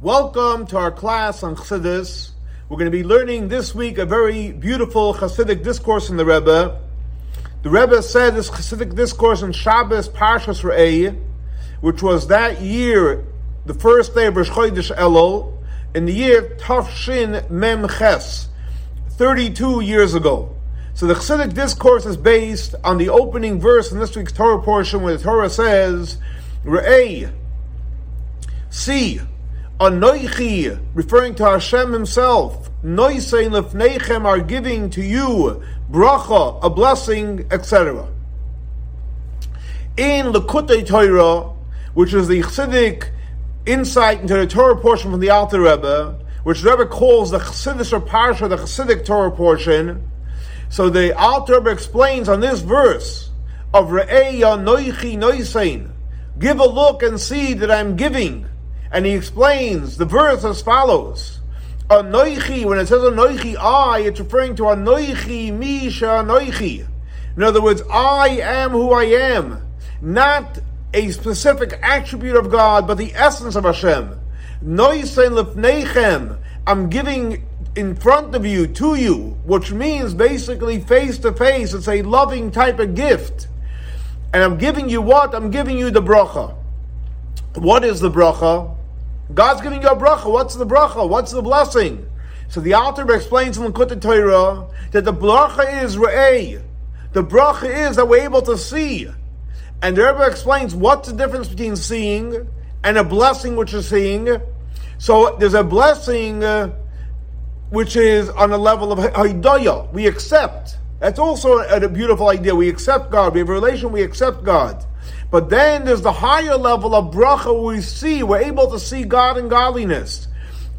Welcome to our class on Chassidus. We're going to be learning this week a very beautiful Chassidic discourse in the Rebbe. The Rebbe said this Chassidic discourse in Shabbos Parshas Re'eh, which was that year, the first day of Rosh Chodesh Elul, in the year Tafshin Mem Ches, 32 years ago. So the Chassidic discourse is based on the opening verse in this week's Torah portion where the Torah says, Re'eh, see, Anoichi, referring to Hashem Himself, Noisein lefneichem are giving to you bracha, a blessing, etc. In Lekutei Torah, which is the Chassidic insight into the Torah portion from the Alter Rebbe, which the Rebbe calls the Chassidic Parsha, the Chassidic Torah portion. So the Alter Rebbe explains on this verse of Re'eya Noichi Noisein, give a look and see that I'm giving and he explains the verse as follows. Anoichi, when it says Anoichi, I, it's referring to Anoichi, Misha Anoichi. In other words, I am who I am. Not a specific attribute of God, but the essence of Hashem. Noisen lefneichem. I'm giving in front of you, to you, which means basically face to face. It's a loving type of gift. And I'm giving you what? I'm giving you the bracha. What is the bracha? God's giving you a bracha. What's the bracha? What's the blessing? So the Alter explains in Lekutei Torah that the bracha is re'eh. The bracha is that we're able to see. And the Rebbe explains what's the difference between seeing and a blessing which is seeing. So there's a blessing uh, which is on a level of haidaya. We accept. That's also a, a beautiful idea. We accept God. We have a relation. We accept God. But then there's the higher level of bracha we see, we're able to see God in godliness.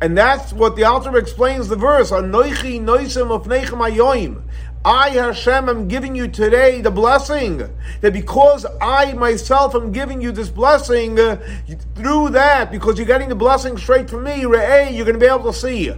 And that's what the Alter explains the verse, Anoichi noisim of ayoim. I, Hashem, am giving you today the blessing. That because I myself am giving you this blessing, through that, because you're getting the blessing straight from me, Re'eh, you're going to be able to see.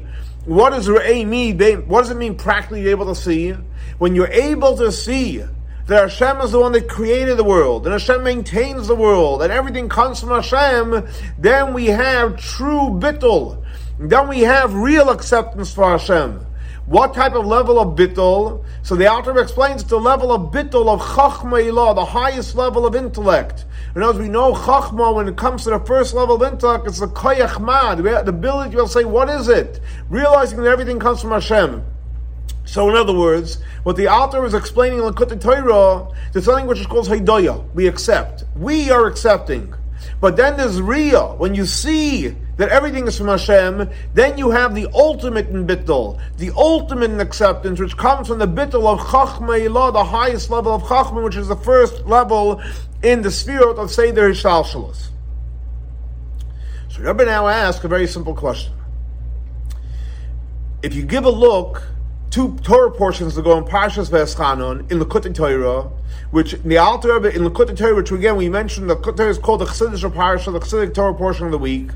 What does Re'eh mean? What does it mean practically able to see? When you're able to see that Hashem is the one that created the world, and Hashem maintains the world, and everything comes from Hashem, then we have true bittul. Then we have real acceptance for Hashem. What type of level of bittul? So the Alter explains the level of bittul of chachma ilah, the highest level of intellect. And as we know, chachma, when it comes to the first level of intellect, it's the koyach mah, the ability to say, what is it? Realizing that everything comes from Hashem. So, in other words, what the Alter is explaining in Lekutei Torah, there's something which is called Haidaya. We accept. We are accepting. But then there's Riyah. When you see that everything is from Hashem, then you have the ultimate in Bittul, the ultimate in acceptance, which comes from the Bittul of Chachma Ilah, the highest level of Chachma, which is the first level in the sphere of Seder Hishtalshalos. So Rebbe now asks a very simple question. If you give a look two Torah portions that go in Parshas Veschanon in the Lekutei Torah, which in the Alter Rebbe in Lekutei Torah, which again we mentioned, the Torah is called the Chassidish Parsha, the Chassidic Torah portion of the week,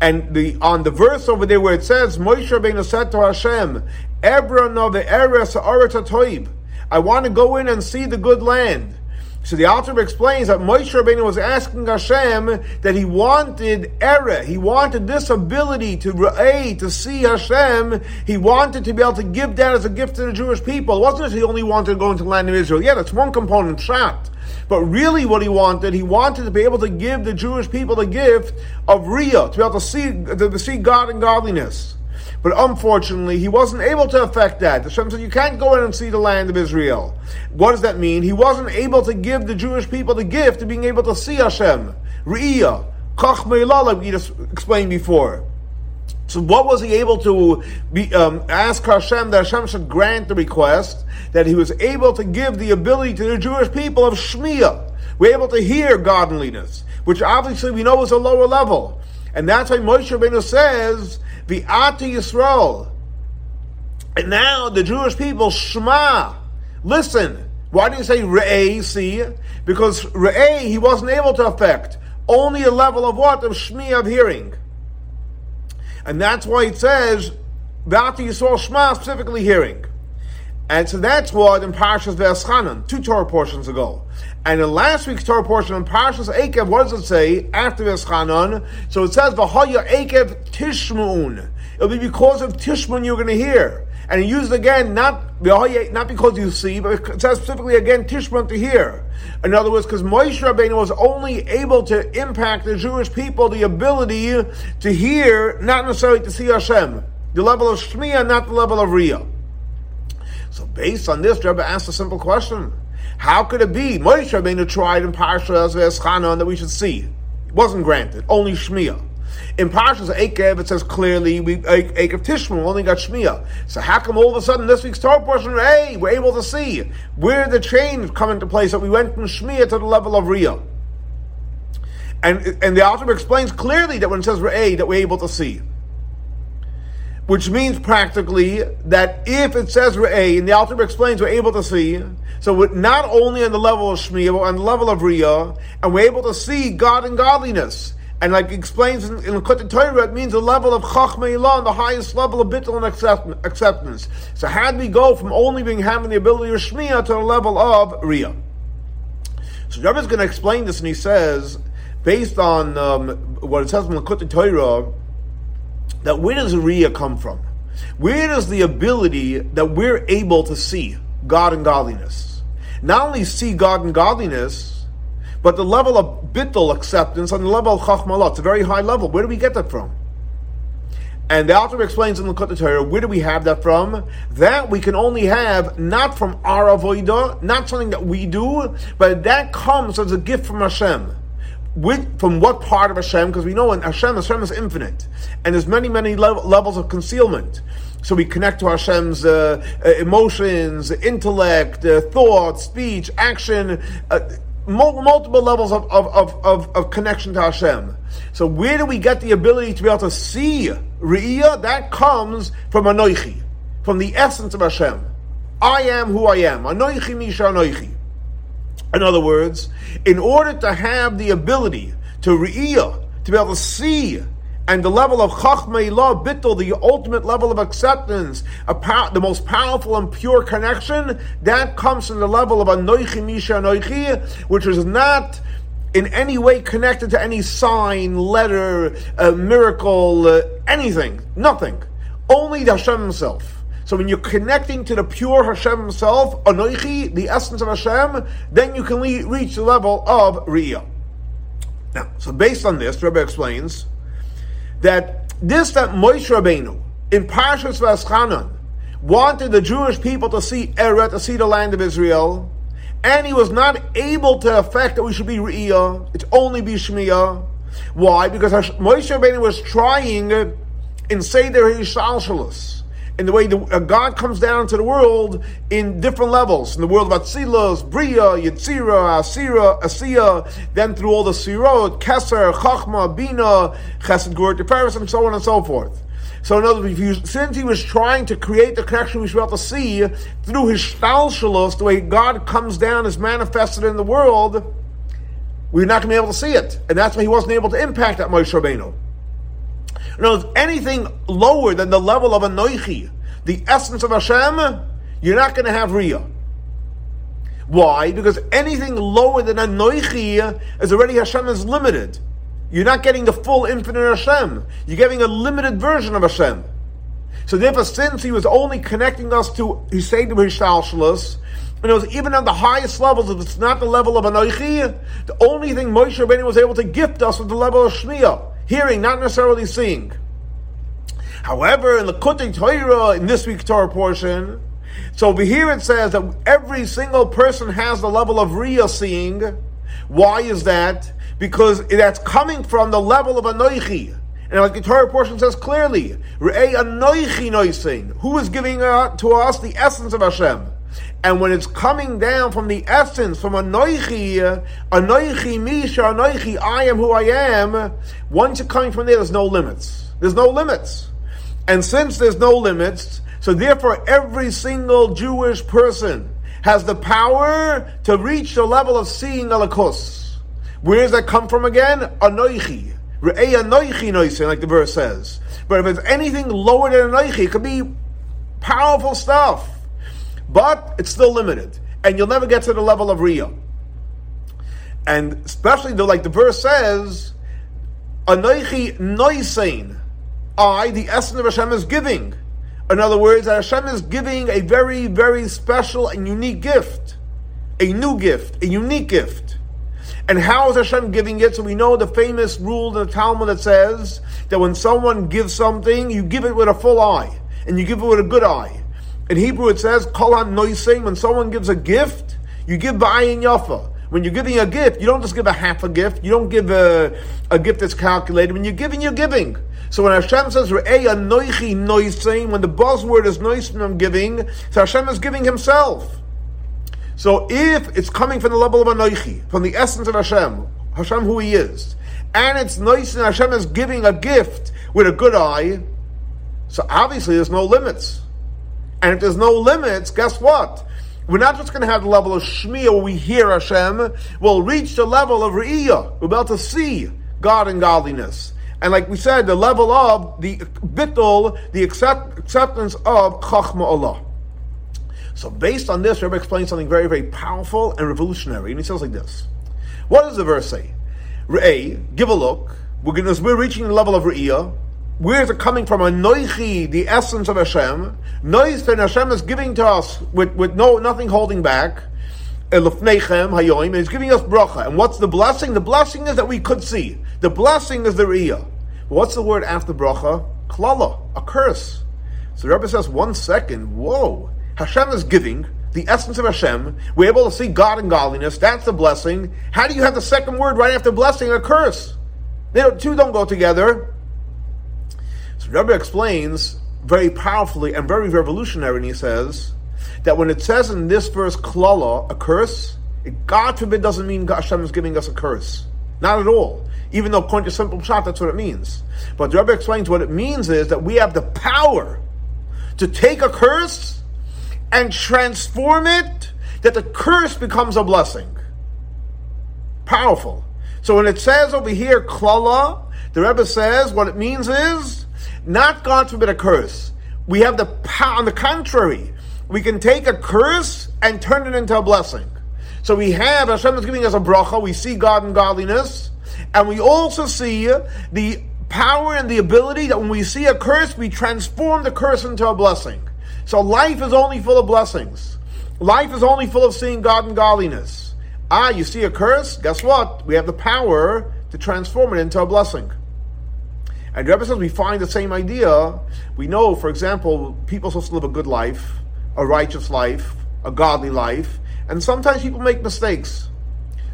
and the on the verse over there where it says Moshe Rabbeinu said to Hashem, Ebra of the Eres Toib, I want to go in and see the good land. So the Alter explains that Moshe Rabbeinu was asking Hashem that he wanted ereh, he wanted this ability to re'eh, to see Hashem, he wanted to be able to give that as a gift to the Jewish people. It wasn't that he only wanted to go into the land of Israel. Yeah, that's one component, shot. But really what he wanted, he wanted to be able to give the Jewish people the gift of Riyah, to be able to see, to see God in godliness. But unfortunately, he wasn't able to affect that. The Hashem said, you can't go in and see the land of Israel. What does that mean? He wasn't able to give the Jewish people the gift of being able to see Hashem. Re'iyah. Kach we just explained before. So what was he able to be, um, ask Hashem that Hashem should grant the request? That he was able to give the ability to the Jewish people of Shmiya. We're able to hear godliness, which obviously we know is a lower level. And that's why Moshe Rabbeinu says the Ata Yisrael. And now the Jewish people, Shema, listen. Why do you say Re'eh, see? Because Re'eh, he wasn't able to affect. Only a level of what? Of Shmi, of hearing. And that's why it says, V'ata Yisrael Shema, specifically hearing. And so that's what in Parshas Ve'eschanan, two Torah portions ago. And in last week's Torah portion in Parshas Ekev, what does it say after Ve'eschanan? So it says, V'hoya Ekev Tishmu'un. It'll be because of Tishmun you're going to hear. And he used again, not not because you see, but it says specifically again Tishman to hear. In other words, because Moshe Rabbeinu was only able to impact the Jewish people the ability to hear, not necessarily to see Hashem. The level of Shmiya, not the level of Riyah. So based on this, Rebbe asked a simple question. How could it be Moshe Rabbeinu tried in Parshas Veschanan that we should see? It wasn't granted, only Shmiya. In Parshas Ekev, it says clearly we Ekev Tishma only got Shmiya. So how come all of a sudden this week's Torah portion, hey, we're able to see where the change come into place that we went from Shmiya to the level of Riyah. And, and the Alter explains clearly that when it says Re'eh, that we're able to see which means practically that if it says we're a, and the Alter explains we're able to see, so we're not only on the level of Shmiya, but on the level of Riyah, and we're able to see God and godliness. And like explains in, the Torah, it means the level of Chachma Ilah, the highest level of bittul and acceptance. So how do we go from only being having the ability of Shmiya to the level of Riyah? So Rebbe is going to explain this, and he says, based on um, what it says in the Torah, that where does Riyah come from? Where does the ability that we're able to see God and godliness? Not only see God and godliness, but the level of bittul acceptance and the level of chachma ilah. It's a very high level. Where do we get that from? And the Alter explains in the Torah, where do we have that from? That we can only have not from our avodah, not something that we do, but that comes as a gift from Hashem with, from what part of Hashem? Because we know in Hashem, Hashem is infinite, and there's many, many levels of concealment. So we connect to Hashem's uh, uh, emotions, intellect, uh, thought, speech, action, uh, multiple levels of, of, of, of, connection to Hashem. So where do we get the ability to be able to see Re'iyah? That comes from Anoichi, from the essence of Hashem. I am who I am. Anoichi Misha Anoichi. In other words, in order to have the ability to re'iyah, to be able to see, and the level of chachma ilah bittul, the ultimate level of acceptance, pow- the most powerful and pure connection, that comes from the level of anoichi misha anoichi, which is not in any way connected to any sign, letter, uh, miracle, uh, anything, nothing. Only the Hashem Himself. So when you're connecting to the pure Hashem Himself, Anoichi, the essence of Hashem, then you can le- reach the level of Riyah. Now, so based on this, Rebbe explains that this that Moshe Rabbeinu in Parshas Veschanan wanted the Jewish people to see Eret, to see the land of Israel, and he was not able to affect that we should be Riyah, it's only be Shmiyah. Why? Because Moshe Rabbeinu was trying in Seder Hishtalshalos in the way the, uh, God comes down into the world in different levels. In the world of Atzilos, Bria, Yitzira, Asira, Asiya, then through all the Sirot, Keser, Chachma, Bina, Chesed, Gur, Tiferes, and so on and so forth. So in other words, since he was trying to create the connection we should be able to see through Hishtalshalos, the way God comes down is manifested in the world, we're not going to be able to see it. And that's why he wasn't able to impact that Moshe Rabbeinu. In other words, anything lower than the level of a noichi, the essence of Hashem, you're not going to have Riyah. Why? Because anything lower than a noichi is already Hashem is limited. You're not getting the full infinite Hashem. You're getting a limited version of Hashem. So therefore, since he was only connecting us to his Seder Hishtalshalas, and it was even on the highest levels, if it's not the level of Anoichi, the only thing Moshe Rabbeinu was able to gift us was the level of Shmiya hearing, not necessarily seeing. However, in the Kutei Torah, in this week's Torah portion, so over here it says that every single person has the level of real seeing. Why is that? Because that's coming from the level of Anoichi. And like the Torah portion says clearly, Re'ei Anoichi Noisin. Who is giving uh, to us the essence of Hashem? And when it's coming down from the essence, from Anoichi, Anoichi Misha, Anoichi, I am who I am, once you're coming from there, there's no limits. There's no limits. And since there's no limits, so therefore every single Jewish person has the power to reach the level of seeing Elokus. Where does that come from again? Anoichi. Like the verse says. But if it's anything lower than Anoichi, it could be powerful stuff. But it's still limited, and you'll never get to the level of Riyah. And especially like the verse says, Anoichi noisein. I, the essence of Hashem, is giving. In other words, that Hashem is giving a very, very special and unique gift. A new gift, a unique gift. And how is Hashem giving it? So we know the famous rule in the Talmud that says that when someone gives something, you give it with a full eye, and you give it with a good eye. In Hebrew it says, Kol noisein, when someone gives a gift, you give ba'ayin yafa. When you're giving a gift, you don't just give a half a gift. You don't give a, a gift that's calculated. When you're giving, you're giving. So when Hashem says Re'ei anoichi noising, when the buzzword is noising, I'm giving, so Hashem is giving Himself. So if it's coming from the level of anoichi, from the essence of Hashem, Hashem who He is, and it's noising, Hashem is giving a gift with a good eye, so obviously there's no limits. And if there's no limits, guess what? We're not just going to have the level of Shmiya where we hear Hashem. We'll reach the level of Re'iyah. We're about to see God and godliness. And like we said, the level of the bittul, the accept, acceptance of Chachma Ilah. So based on this, Rebbe explains something very, very powerful and revolutionary. And he says like this. What does the verse say? Re'eh, give a look. We're, gonna, we're reaching the level of Re'iyah. Where is it coming from? A noichi, the essence of Hashem. Nois that Hashem is giving to us with, with no nothing holding back. Eh, Elufnechem hayoim, and He's giving us bracha. And what's the blessing? The blessing is that we could see. The blessing is the riyah. What's the word after bracha? Klala, a curse. So the Rebbe says, one second, whoa. Hashem is giving the essence of Hashem. We're able to see God in godliness. That's the blessing. How do you have the second word right after blessing, a curse? They don't, two don't go together. So Rebbe explains very powerfully and very revolutionary, and he says that when it says in this verse klala, a curse, it, God forbid doesn't mean Hashem is giving us a curse. Not at all. Even though according to simple shot, that's what it means. But the Rebbe explains what it means is that we have the power to take a curse and transform it, that the curse becomes a blessing. Powerful. So when it says over here klala, the Rebbe says what it means is not God forbid a curse. We have the power, on the contrary, we can take a curse and turn it into a blessing. So we have, Hashem is giving us a bracha, we see God in godliness, and we also see the power and the ability that when we see a curse, we transform the curse into a blessing. So life is only full of blessings. Life is only full of seeing God in godliness. Ah, you see a curse? Guess what? We have the power to transform it into a blessing. And Rebbe says we find the same idea. We know, for example, people supposed to live a good life, a righteous life, a godly life, and sometimes people make mistakes.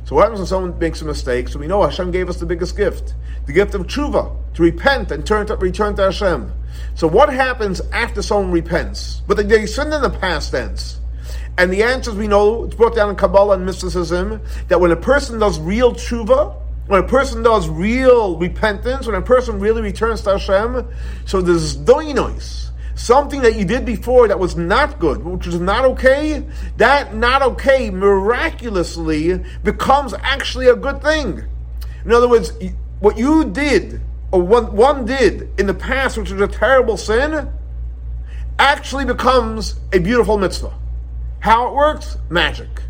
So what happens when someone makes a mistake? So we know Hashem gave us the biggest gift, the gift of tshuva, to repent and turn to, return to Hashem. So what happens after someone repents? But they sinned in the past tense. And the answers we know, it's brought down in Kabbalah and mysticism, that when a person does real tshuva, when a person does real repentance, when a person really returns to Hashem, so there's doinos, something that you did before that was not good, which was not okay, that not okay miraculously becomes actually a good thing. In other words, what you did, or what one did in the past, which was a terrible sin, actually becomes a beautiful mitzvah. How it works? Magic.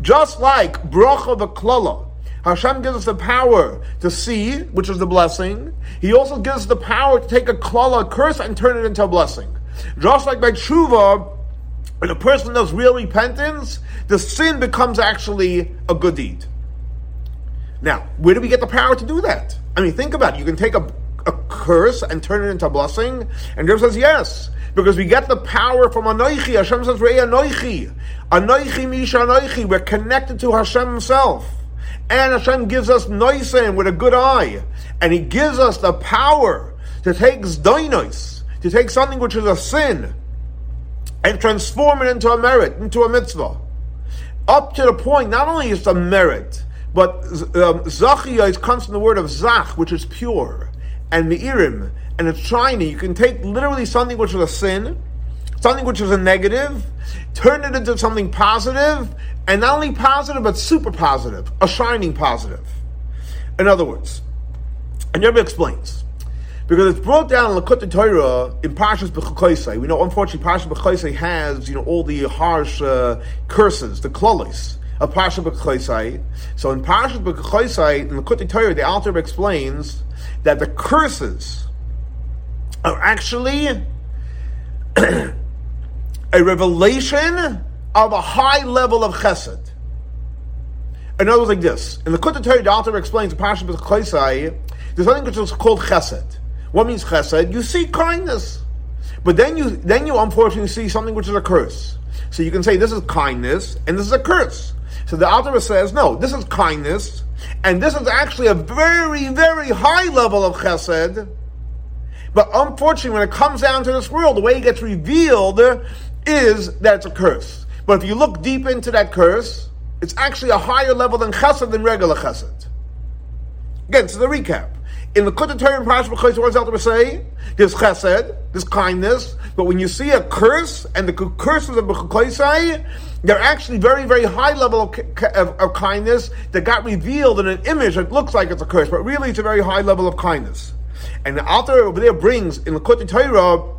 Just like bracha v'klala, Hashem gives us the power to see, which is the blessing. He also gives us the power to take a klala, a curse, and turn it into a blessing. Just like by tshuva, when a person does real repentance, the sin becomes actually a good deed. Now, where do we get the power to do that? I mean, think about it. You can take a, a curse and turn it into a blessing. And Dev says, yes, because we get the power from Anoichi. Hashem says, Rei Anoichi. Anoichi Misha Anoichi. We're connected to Hashem Himself. And Hashem gives us noisim with a good eye. And He gives us the power to take zdoinos, to take something which is a sin, and transform it into a merit, into a mitzvah. Up to the point, not only is it a merit, but um, zachia comes from the word of zach, which is pure, and meirim, and it's shiny. You can take literally something which is a sin, something which is a negative, turn it into something positive, and not only positive, but super positive, a shining positive. In other words, and Rebbe explains, Because it's brought down in Lekutei Torah in Parshas B'Chakoisai. We know, unfortunately, Parshas B'Chakoisai has, you know, all the harsh uh, curses, the klolis of Parshas B'Chakoisai. So in Parshas B'Chakoisai, in Lekutei Torah, the Alter explains that the curses are actually a revelation of a high level of chesed. In other words, like this. In the Kutta Torah, the Alter explains in Parshas B'Chakoisai, there's something which is called chesed. What means chesed? You see kindness. But then you then you unfortunately see something which is a curse. So you can say this is kindness and this is a curse. So the Alter says, no, this is kindness, and this is actually a very, very high level of chesed. But unfortunately, when it comes down to this world, the way it gets revealed is that it's a curse. But if you look deep into that curse, it's actually a higher level than chesed than regular chesed. Again, so the recap. In the and Parashah what does Alter say? There's chesed, there's kindness, but when you see a curse, and the curses of B'Chakoisai, they're actually very, very high level of, of, of, kindness that got revealed in an image that looks like it's a curse, but really it's a very high level of kindness. And the Alter over there brings, in the Kutta Torah,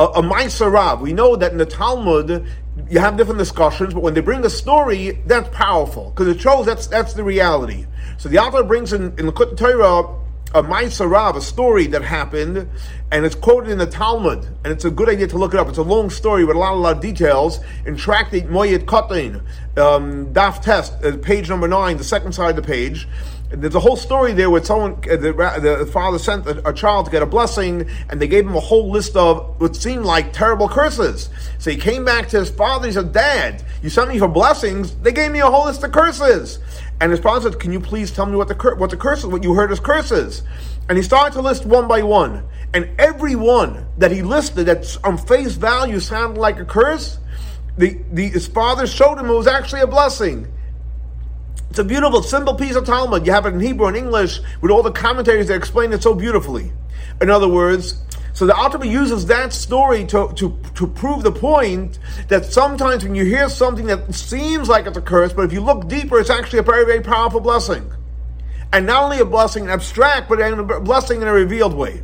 a, a Maisarav. We know that in the Talmud, you have different discussions, but when they bring a story, that's powerful, because it shows that's, that's the reality. So the Alter brings in, in the Torah a Maisarav, a story that happened, and it's quoted in the Talmud, and it's a good idea to look it up. It's a long story with a lot, a lot of details. In Tractate Moyed Kotin, um, Daf Tes, uh, page number nine, the second side of the page, there's a whole story there where someone, uh, the, the, father sent a, a, child to get a blessing, and they gave him a whole list of what seemed like terrible curses. So he came back to his father. He said, "Dad, you sent me for blessings. They gave me a whole list of curses." And his father said, "Can you please tell me what the what the curses, what you heard as curses?" And he started to list one by one, and every one that he listed that on face value sounded like a curse, the, the his father showed him it was actually a blessing. It's a beautiful, simple piece of Talmud. You have it in Hebrew and English with all the commentaries that explain it so beautifully. In other words, so the Alter uses that story to, to, to prove the point that sometimes when you hear something that seems like it's a curse, but if you look deeper, it's actually a very, very powerful blessing. And not only a blessing in abstract, but a blessing in a revealed way.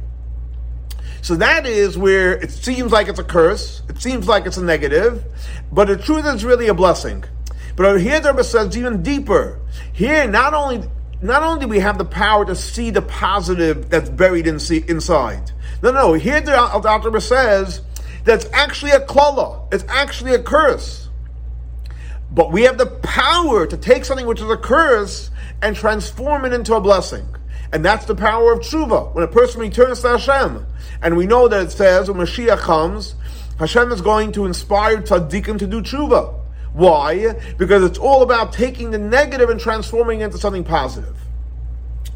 So that is where it seems like it's a curse, it seems like it's a negative, but the truth is really a blessing. But here, the Rebbe says even deeper. Here, not only not only do we have the power to see the positive that's buried in inside. No, no. Here the uh, Alter says that's actually a klala. It's actually a curse. But we have the power to take something which is a curse and transform it into a blessing. And that's the power of tshuva. When a person returns to Hashem, and we know that it says when Mashiach comes, Hashem is going to inspire tzaddikim to do tshuva. Why? Because it's all about taking the negative and transforming it into something positive.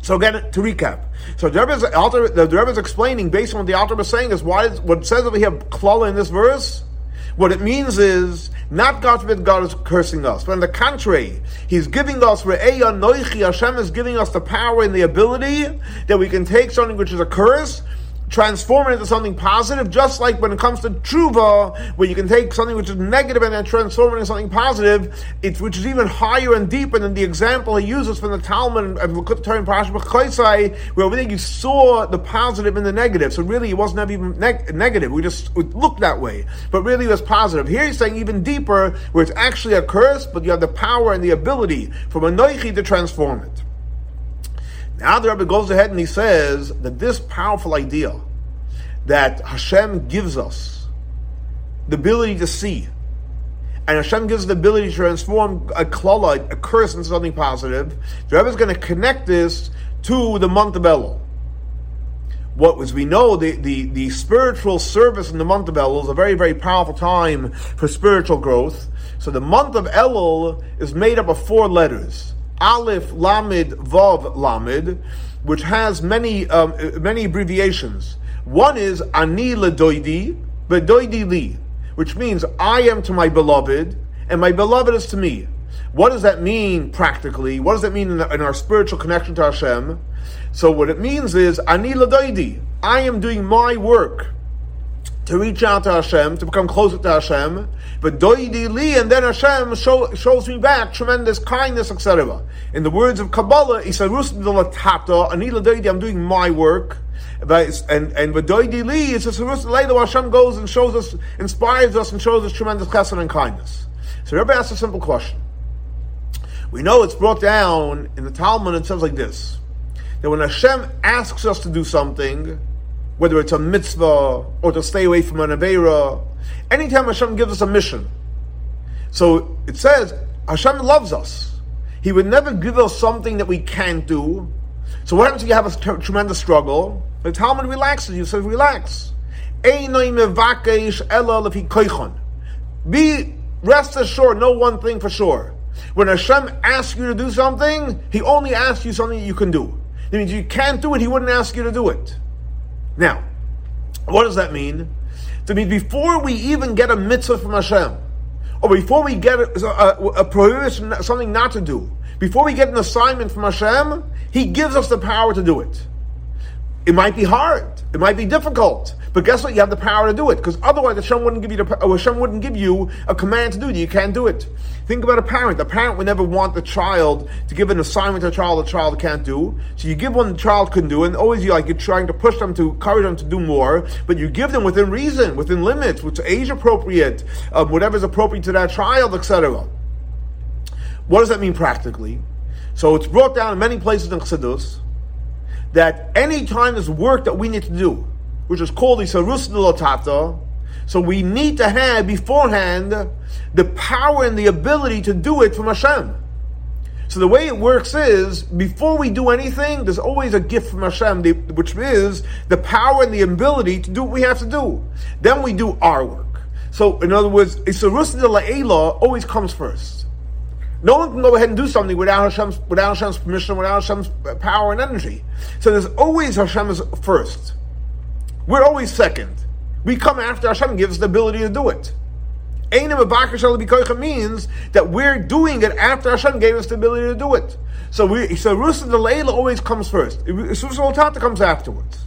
So again, to recap, so the Rebbe is, the Rebbe is explaining based on what the Alter was saying is why what it says over here klala in this verse. What it means is not God forbid God is cursing us, but on the contrary, He's giving us re'eya noichi. Hashem is giving us the power and the ability that we can take something which is a curse transform it into something positive, just like when it comes to tshuva, where you can take something which is negative and then transform it into something positive, it's, which is even higher and deeper than the example he uses from the Talmud and Lekutei Torah and where over there you saw the positive and the negative. So really, it wasn't even neg- negative. We just looked that way, but really it was positive. Here he's saying even deeper, where it's actually a curse, but you have the power and the ability from a noichi to transform it. Now the Rebbe goes ahead and he says that this powerful idea that Hashem gives us the ability to see, and Hashem gives us the ability to transform a klala, a curse, into something positive, the Rebbe is going to connect this to the month of Elul. What as we know, the, the, the spiritual service in the month of Elul is a very, very powerful time for spiritual growth. So the month of Elul is made up of four letters. Aleph, Lamed, Vav, Lamed, which has many um, many abbreviations. One is Ani ledoidi, bedoidi li, which means I am to my beloved, and my beloved is to me. What does that mean practically? What does that mean in, the, in our spiritual connection to Hashem? So what it means is Ani ledoidi, I am doing my work to reach out to Hashem, to become closer to Hashem. But li, and then Hashem show, shows me back tremendous kindness, etc. In the words of Kabbalah, and I'm doing my work, And and V'doidi li is a later Hashem goes and shows us, inspires us, and shows us tremendous chesed and kindness. So Rebbe asks a simple question. We know it's brought down in the Talmud. It says like this: that when Hashem asks us to do something, whether it's a mitzvah or to stay away from an avera, anytime Hashem gives us a mission. So it says Hashem loves us. He would never give us something that we can't do. So what happens if you have a t- tremendous struggle? The Talmud relaxes you, says relax. Be rest assured, know one thing for sure. When Hashem asks you to do something, He only asks you something you can do. That means you can't do it, He wouldn't ask you to do it. Now, what does that mean? That means before we even get a mitzvah from Hashem, or before we get a, a, a prohibition, something not to do, before we get an assignment from Hashem, He gives us the power to do it. It might be hard. It might be difficult. But guess what? You have the power to do it because otherwise Hashem wouldn't give you the Hashem wouldn't give you a command to do it. You can't do it. Think about a parent. A parent would never want the child to give an assignment to a child the child can't do. So you give one the child can do, and always you like you're trying to push them to encourage them to do more. But you give them within reason, within limits, which age appropriate, um, whatever is appropriate to that child, etc. What does that mean practically? So it's brought down in many places in Chassidus that any time there's work that we need to do, which is called Isarus Nilotata. So we need to have beforehand the power and the ability to do it from Hashem. So the way it works is, before we do anything, there's always a gift from Hashem, which is the power and the ability to do what we have to do. Then we do our work. So, in other words, Isarus La'ela always comes first. No one can go ahead and do something without Hashem's, without Hashem's permission, without Hashem's power and energy. So there's always Hashem is first. We're always second. We come after Hashem gives us the ability to do it. Einim means that we're doing it after Hashem gave us the ability to do it. So we so Rusa the Layla always comes first. Rusa Tata comes afterwards.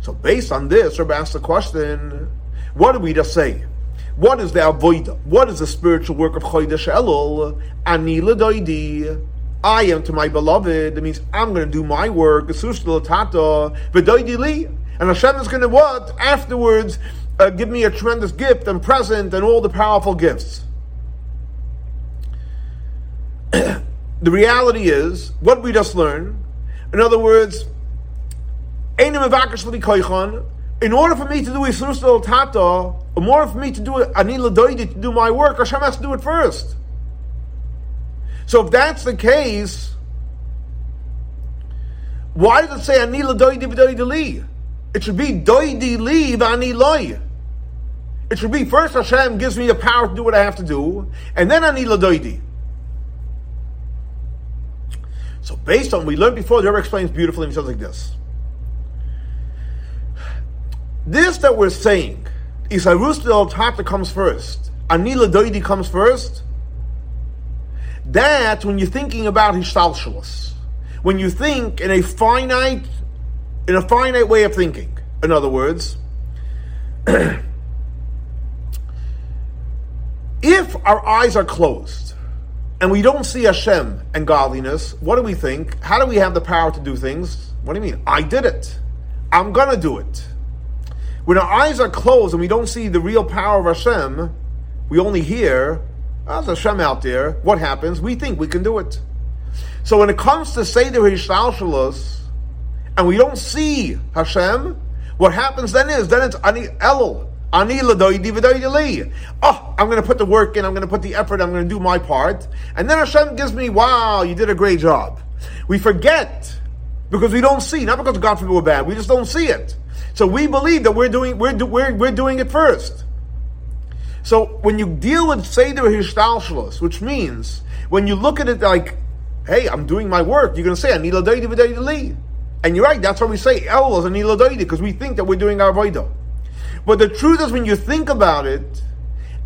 So based on this, Rabbi asks the question, what did we just say? What is the avoida? What is the spiritual work of Chodesh Elul? Ani doidi. I am to my beloved. That means I'm going to do my work. And Hashem is going to what? Afterwards, uh, give me a tremendous gift and present and all the powerful gifts. the reality is, what we just learned, in other words, in order for me to do Isurus Tata, in order for me to do it, Anila Doidi to do my work, Hashem has to do it first. So if that's the case, why does it say Anila Doidi V'Doidi Li? It should be doidi li v'ani loy. It should be first Hashem gives me the power to do what I have to do, and then I need doidi. So based on what we learned before, the Rebbe explains beautifully. He says like this: This that we're saying, Isarus del Tata comes first, Anila Doidi comes first. That when you're thinking about Hishtalshalas, when you think in a finite in a finite way of thinking. In other words, if our eyes are closed and we don't see Hashem and godliness, what do we think? How do we have the power to do things? What do you mean? I did it. I'm gonna do it. When our eyes are closed and we don't see the real power of Hashem, we only hear, oh, there's Hashem out there. What happens? We think we can do it. So when it comes to Seder Hishtalshalos, and we don't see Hashem, what happens then is then it's ani elul. Oh, I'm going to put the work in. I'm going to put the effort. I'm going to do my part, and then Hashem gives me, "Wow, you did a great job." We forget because we don't see, not because God forbid we're bad. We just don't see it. So we believe that we're doing we're we're, we're doing it first. So when you deal with Seder Hishtalshalos, which means when you look at it like, hey, I'm doing my work, you're going to say, I need a li. And you're right, that's why we say El is an Iladoidi, because we think that we're doing our Voida. But the truth is, when you think about it,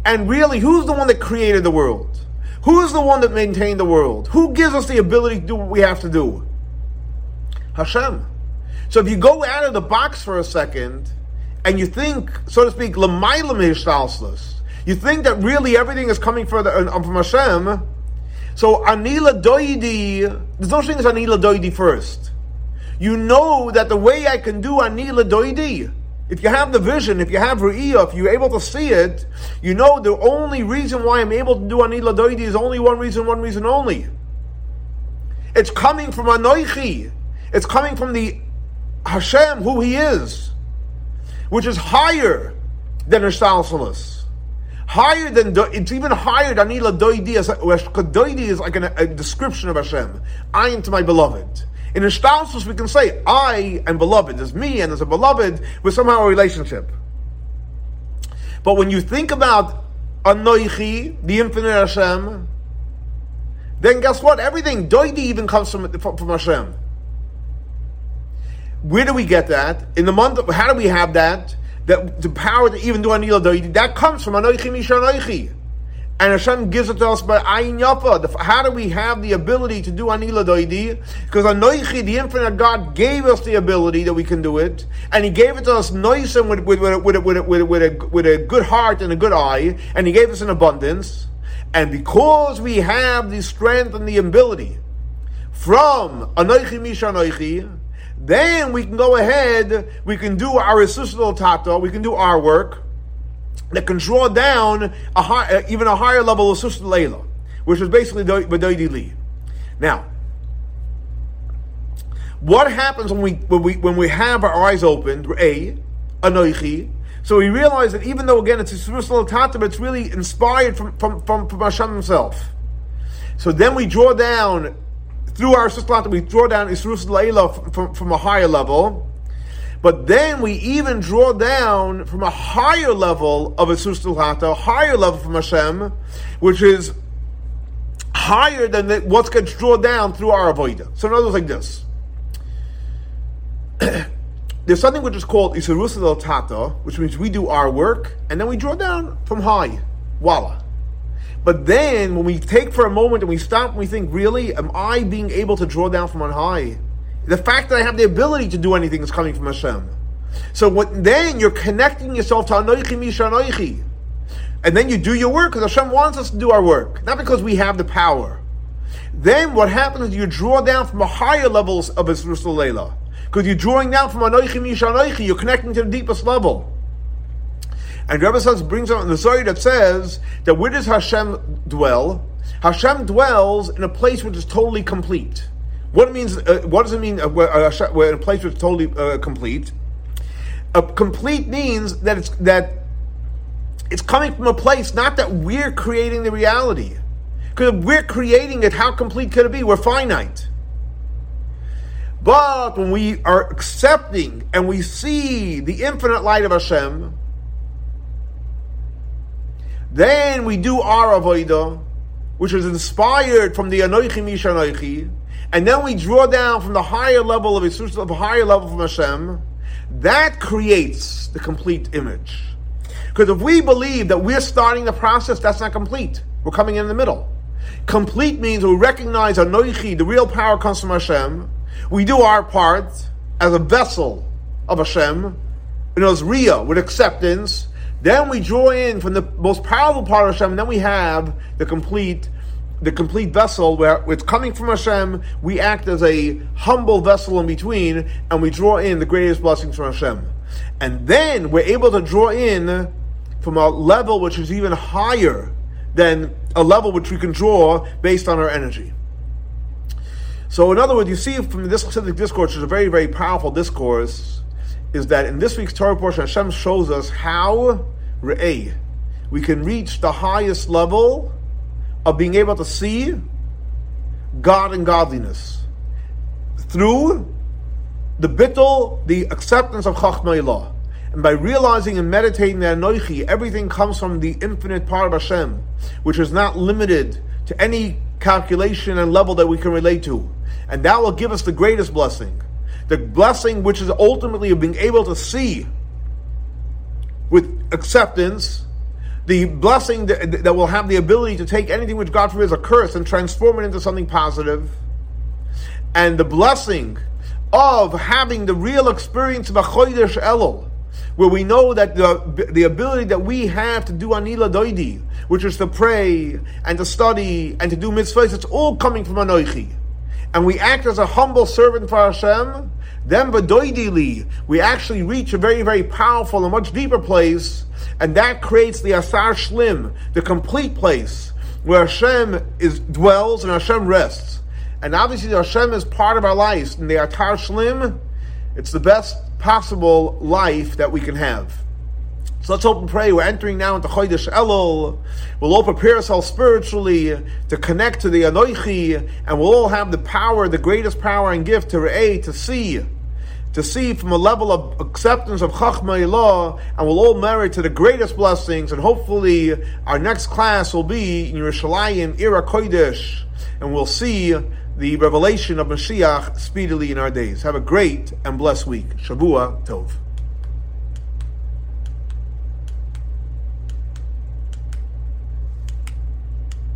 and really, who's the one that created the world? Who is the one that maintained the world? Who gives us the ability to do what we have to do? Hashem. So if you go out of the box for a second, and you think, so to speak, you think that really everything is coming from, the, um, from Hashem, so Anila Doidi, there's no thing as Anila Doidi first. You know that the way I can do Anila Doidi, if you have the vision, if you have Ru'iyah, if you're able to see it, you know the only reason why I'm able to do Anila Doidi is only one reason, one reason only. It's coming from Anoichi. It's coming from the Hashem, who He is, which is higher than Ishtalsalas. Higher than, it's even higher than Anila Doidi, Doidi is like a, a description of Hashem. I am to my beloved. In Ishtalsus, we can say, I am beloved. There's me and there's a beloved with somehow a relationship. But when you think about Anoichi, the infinite Hashem, then guess what? Everything, Doidi even comes from, from, from Hashem. Where do we get that? In the month of, how do we have that? That the power to even do Doidi, that comes from Anoichi Misha Anoichi. And Hashem gives it to us by Ayin. How do we have the ability to do Anila Doidi? Because Anoichi, the infinite God, gave us the ability that we can do it. And He gave it to us noisome with, with, with, with, with, with, a, with a good heart and a good eye. And He gave us an abundance. And because we have the strength and the ability from Anoichi Misha then we can go ahead, we can do our Isusal Tata, we can do our work that can draw down a high, uh, even a higher level of Sushta Leila, which is basically B'doidi Li. Now, what happens when we, when we when we have our eyes opened? A, Anoichi. So we realize that even though again it's a Sushta Tata, but it's really inspired from, from, from, from Hashem himself. So then we draw down through our Sushta we draw down Isrus Leila from, from a higher level. But then we even draw down from a higher level of a Hata, a higher level from Hashem, which is higher than the, what gets drawn down through our avoida. So in other words, like this. There's something which is called Isarusa del Tata, which means we do our work, and then we draw down from high. Voila. But then, when we take for a moment and we stop and we think, really, am I being able to draw down from on high? The fact that I have the ability to do anything is coming from Hashem. So what, then you're connecting yourself to Anoichi Misha Anoichi. And then you do your work because Hashem wants us to do our work, not because we have the power. Then what happens is you draw down from the higher levels of Isrus Leila. Because you're drawing down from Anoichi Misha Anoichi, you're connecting to the deepest level. And Rebbe says, brings in the story that says that where does Hashem dwell? Hashem dwells in a place which is totally complete. What means? Uh, what does it mean? Uh, where, uh, where a place was totally uh, complete. A complete means that it's that it's coming from a place not that we're creating the reality. Because we're creating it, how complete could it be? We're finite. But when we are accepting and we see the infinite light of Hashem, then we do our avodah, which is inspired from the Anoichi Misha Anoichi, and then we draw down from the higher level of Yisus, of a higher level from Hashem, that creates the complete image. Because if we believe that we're starting the process, that's not complete. We're coming in the middle. Complete means we recognize Anoichi, the real power comes from Hashem. We do our part as a vessel of Hashem, in as Ria, with acceptance. Then we draw in from the most powerful part of Hashem, and then we have the complete the complete vessel where it's coming from Hashem, we act as a humble vessel in between, and we draw in the greatest blessings from Hashem. And then we're able to draw in from a level which is even higher than a level which we can draw based on our energy. So, in other words, you see from this specific discourse, which is a very, very powerful discourse, is that in this week's Torah portion, Hashem shows us how we can reach the highest level of being able to see God and godliness through the bittul, the acceptance of Chachma And by realizing and meditating that Anoichi, everything comes from the infinite part of Hashem, which is not limited to any calculation and level that we can relate to. And that will give us the greatest blessing. The blessing which is ultimately of being able to see with acceptance the blessing that, that will have the ability to take anything which God forbid is a curse and transform it into something positive, and the blessing of having the real experience of a Chodesh Elul, where we know that the, the ability that we have to do Anila Doidi, which is to pray and to study and to do mitzvahs, it's all coming from Anoichi. And we act as a humble servant for Hashem, then Badoidili, we actually reach a very, very powerful and much deeper place, and that creates the Asar Shlim, the complete place where Hashem is dwells and Hashem rests. And obviously Hashem is part of our lives, and the Atar Shlim, it's the best possible life that we can have. So let's hope and pray. We're entering now into Chodesh Elul. We'll all prepare ourselves spiritually to connect to the Anoichi, and we'll all have the power, the greatest power and gift to Re'eh, to see, to see from a level of acceptance of Chachma Ilah, and we'll all merit to the greatest blessings. And hopefully, our next class will be in Yerushalayim, Ir HaKodesh, and we'll see the revelation of Mashiach speedily in our days. Have a great and blessed week. Shavua Tov.